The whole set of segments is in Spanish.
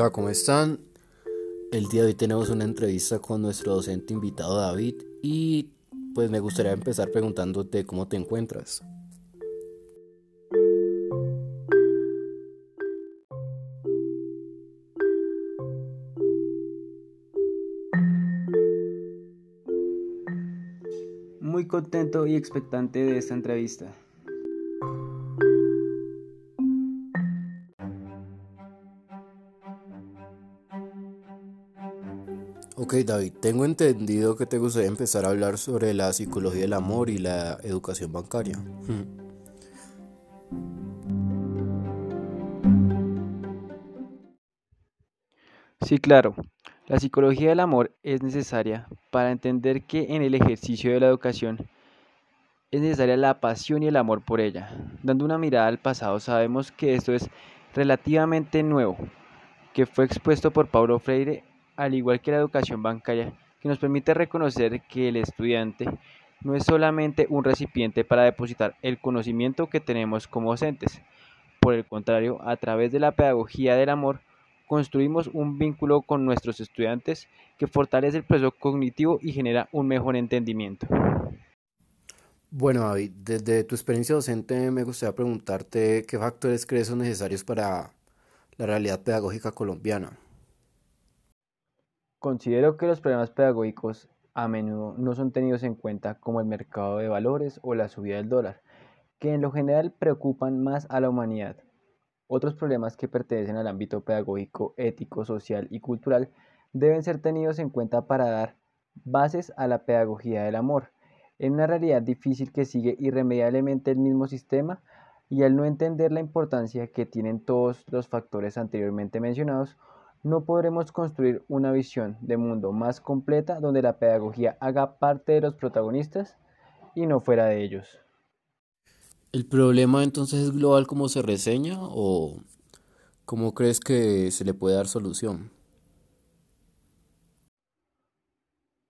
Hola, ¿cómo están? El día de hoy tenemos una entrevista con nuestro docente invitado David y pues me gustaría empezar preguntándote cómo te encuentras. Muy contento y expectante de esta entrevista. Ok, David, tengo entendido que te gustaría empezar a hablar sobre la psicología del amor y la educación bancaria. Sí, claro. La psicología del amor es necesaria para entender que en el ejercicio de la educación es necesaria la pasión y el amor por ella. Dando una mirada al pasado sabemos que esto es relativamente nuevo, que fue expuesto por Paulo Freire al igual que la educación bancaria, que nos permite reconocer que el estudiante no es solamente un recipiente para depositar el conocimiento que tenemos como docentes. Por el contrario, a través de la pedagogía del amor, construimos un vínculo con nuestros estudiantes que fortalece el proceso cognitivo y genera un mejor entendimiento. Bueno, David, desde tu experiencia docente me gustaría preguntarte qué factores crees son necesarios para la realidad pedagógica colombiana. Considero que los problemas pedagógicos a menudo no son tenidos en cuenta como el mercado de valores o la subida del dólar, que en lo general preocupan más a la humanidad. Otros problemas que pertenecen al ámbito pedagógico, ético, social y cultural deben ser tenidos en cuenta para dar bases a la pedagogía del amor, en una realidad difícil que sigue irremediablemente el mismo sistema y al no entender la importancia que tienen todos los factores anteriormente mencionados, no podremos construir una visión de mundo más completa donde la pedagogía haga parte de los protagonistas y no fuera de ellos. ¿El problema entonces es global como se reseña o cómo crees que se le puede dar solución?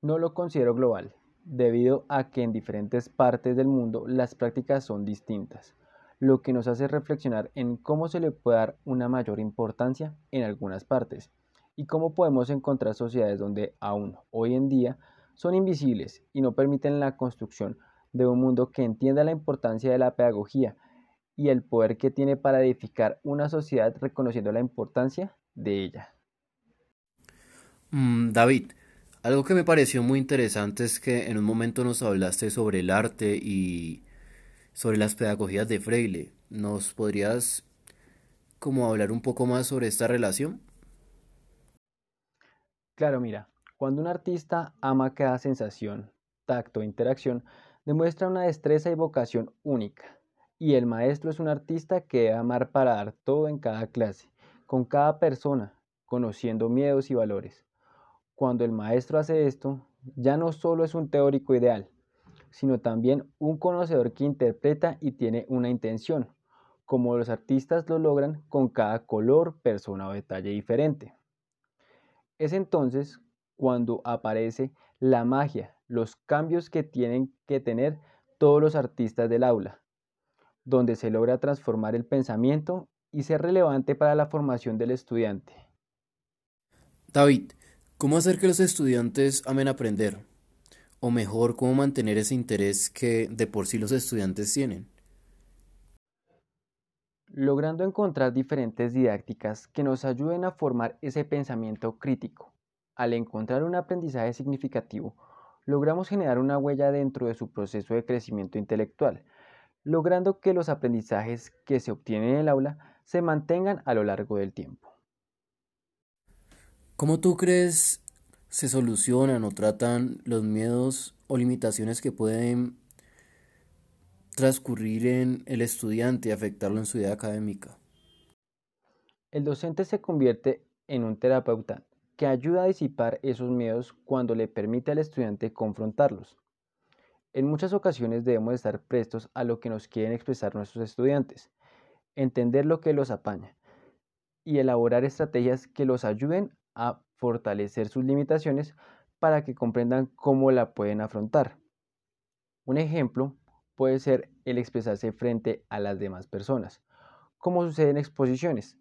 No lo considero global, debido a que en diferentes partes del mundo las prácticas son distintas lo que nos hace reflexionar en cómo se le puede dar una mayor importancia en algunas partes y cómo podemos encontrar sociedades donde aún hoy en día son invisibles y no permiten la construcción de un mundo que entienda la importancia de la pedagogía y el poder que tiene para edificar una sociedad reconociendo la importancia de ella. Mm, David, algo que me pareció muy interesante es que en un momento nos hablaste sobre el arte y sobre las pedagogías de Freire. ¿Nos podrías como hablar un poco más sobre esta relación? Claro, mira, cuando un artista ama cada sensación, tacto, interacción, demuestra una destreza y vocación única. Y el maestro es un artista que debe amar para dar todo en cada clase, con cada persona, conociendo miedos y valores. Cuando el maestro hace esto, ya no solo es un teórico ideal, sino también un conocedor que interpreta y tiene una intención, como los artistas lo logran con cada color, persona o detalle diferente. Es entonces cuando aparece la magia, los cambios que tienen que tener todos los artistas del aula, donde se logra transformar el pensamiento y ser relevante para la formación del estudiante. David, ¿cómo hacer que los estudiantes amen aprender? O mejor, cómo mantener ese interés que de por sí los estudiantes tienen. Logrando encontrar diferentes didácticas que nos ayuden a formar ese pensamiento crítico. Al encontrar un aprendizaje significativo, logramos generar una huella dentro de su proceso de crecimiento intelectual, logrando que los aprendizajes que se obtienen en el aula se mantengan a lo largo del tiempo. ¿Cómo tú crees se solucionan o tratan los miedos o limitaciones que pueden transcurrir en el estudiante y afectarlo en su vida académica. El docente se convierte en un terapeuta que ayuda a disipar esos miedos cuando le permite al estudiante confrontarlos. En muchas ocasiones debemos estar prestos a lo que nos quieren expresar nuestros estudiantes, entender lo que los apaña y elaborar estrategias que los ayuden a fortalecer sus limitaciones para que comprendan cómo la pueden afrontar. Un ejemplo puede ser el expresarse frente a las demás personas, como sucede en exposiciones,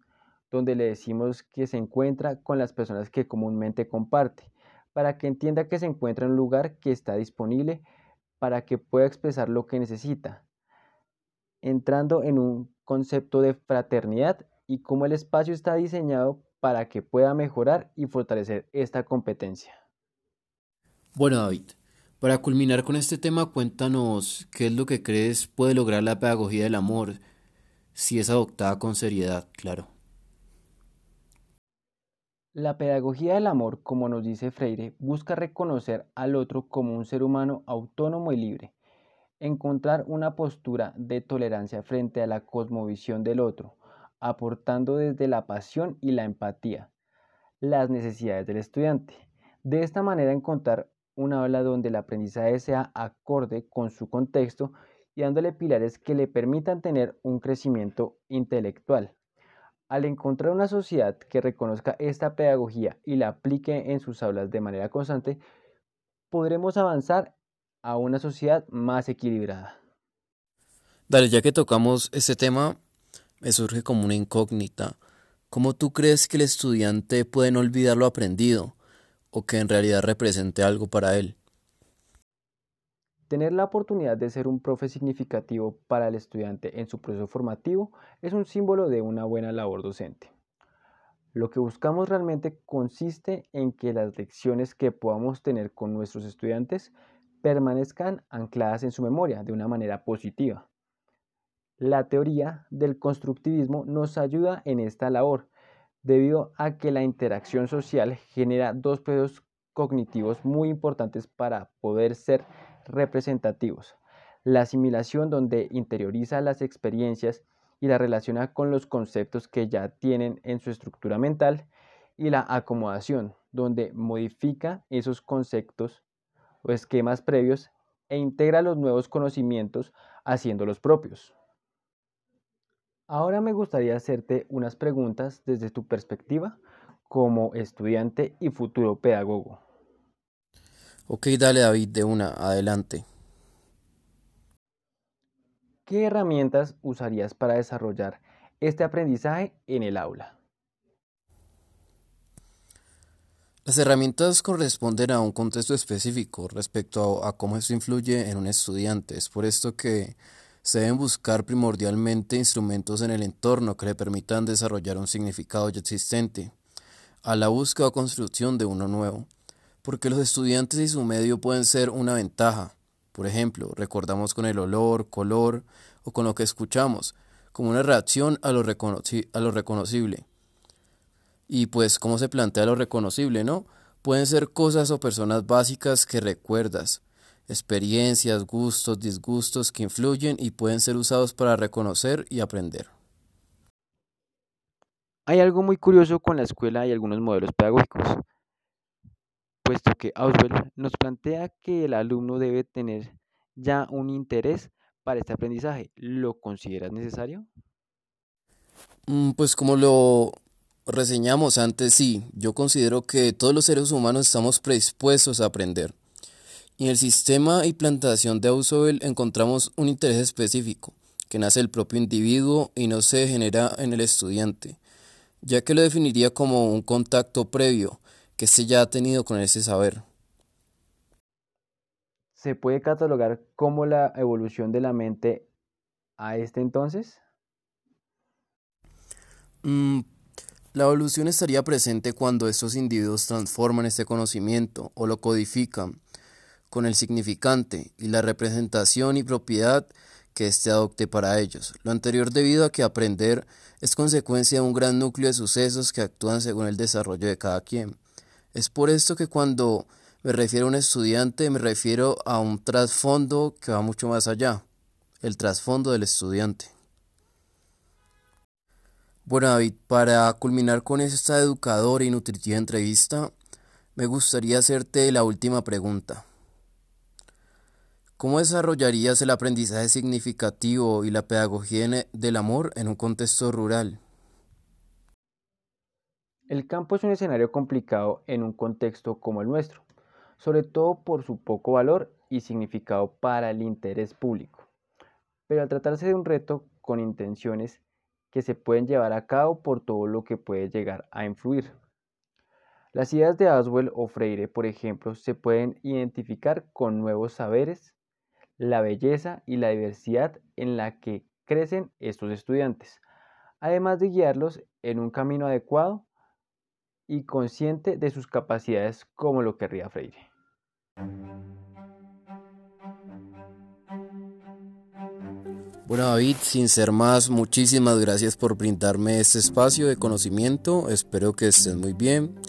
donde le decimos que se encuentra con las personas que comúnmente comparte, para que entienda que se encuentra en un lugar que está disponible para que pueda expresar lo que necesita, entrando en un concepto de fraternidad y cómo el espacio está diseñado para que pueda mejorar y fortalecer esta competencia. Bueno, David, para culminar con este tema, cuéntanos qué es lo que crees puede lograr la pedagogía del amor si es adoptada con seriedad, claro. La pedagogía del amor, como nos dice Freire, busca reconocer al otro como un ser humano autónomo y libre, encontrar una postura de tolerancia frente a la cosmovisión del otro, aportando desde la pasión y la empatía las necesidades del estudiante. De esta manera encontrar una aula donde el aprendizaje sea acorde con su contexto y dándole pilares que le permitan tener un crecimiento intelectual. Al encontrar una sociedad que reconozca esta pedagogía y la aplique en sus aulas de manera constante, podremos avanzar a una sociedad más equilibrada. Dale, ya que tocamos este tema, me surge como una incógnita. ¿Cómo tú crees que el estudiante puede no olvidar lo aprendido o que en realidad represente algo para él? Tener la oportunidad de ser un profe significativo para el estudiante en su proceso formativo es un símbolo de una buena labor docente. Lo que buscamos realmente consiste en que las lecciones que podamos tener con nuestros estudiantes permanezcan ancladas en su memoria de una manera positiva. La teoría del constructivismo nos ayuda en esta labor, debido a que la interacción social genera dos procesos cognitivos muy importantes para poder ser representativos. La asimilación donde interioriza las experiencias y la relaciona con los conceptos que ya tienen en su estructura mental. Y la acomodación donde modifica esos conceptos o esquemas previos e integra los nuevos conocimientos haciéndolos propios. Ahora me gustaría hacerte unas preguntas desde tu perspectiva como estudiante y futuro pedagogo. Ok, dale David, de una, adelante. ¿Qué herramientas usarías para desarrollar este aprendizaje en el aula? Las herramientas corresponden a un contexto específico respecto a, cómo eso influye en un estudiante. Es por esto que se deben buscar primordialmente instrumentos en el entorno que le permitan desarrollar un significado ya existente, a la búsqueda o construcción de uno nuevo porque los estudiantes y su medio pueden ser una ventaja. Por ejemplo, recordamos con el olor, color o con lo que escuchamos, como una reacción a lo, a lo reconocible. Y pues, ¿cómo se plantea lo reconocible, no? Pueden ser cosas o personas básicas que recuerdas, experiencias, gustos, disgustos que influyen y pueden ser usados para reconocer y aprender. Hay algo muy curioso con la escuela y algunos modelos pedagógicos puesto que Auswell nos plantea que el alumno debe tener ya un interés para este aprendizaje. ¿Lo consideras necesario? Mm, pues como lo reseñamos antes, sí, yo considero que todos los seres humanos estamos predispuestos a aprender. Y en el sistema y plantación de Auswell encontramos un interés específico, que nace del propio individuo y no se genera en el estudiante, ya que lo definiría como un contacto previo que se ya ha tenido con ese saber. ¿Se puede catalogar como la evolución de la mente a este entonces? Mm, la evolución estaría presente cuando estos individuos transforman este conocimiento o lo codifican con el significante y la representación y propiedad que éste adopte para ellos. Lo anterior debido a que aprender es consecuencia de un gran núcleo de sucesos que actúan según el desarrollo de cada quien. Es por esto que cuando me refiero a un estudiante me refiero a un trasfondo que va mucho más allá, el trasfondo del estudiante. Bueno David, para culminar con esta educadora y nutritiva entrevista, me gustaría hacerte la última pregunta. ¿Cómo desarrollarías el aprendizaje significativo y la pedagogía del amor en un contexto rural? El campo es un escenario complicado en un contexto como el nuestro, sobre todo por su poco valor y significado para el interés público. Pero al tratarse de un reto con intenciones que se pueden llevar a cabo por todo lo que puede llegar a influir. Las ideas de Aswell o Freire, por ejemplo, se pueden identificar con nuevos saberes, la belleza y la diversidad en la que crecen estos estudiantes, además de guiarlos en un camino adecuado y consciente de sus capacidades como lo querría Freire. Bueno David, sin ser más, muchísimas gracias por brindarme este espacio de conocimiento. Espero que estén muy bien.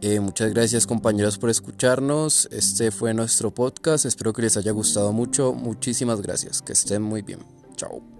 Eh, muchas gracias compañeros por escucharnos. Este fue nuestro podcast. Espero que les haya gustado mucho. Muchísimas gracias. Que estén muy bien. Chao.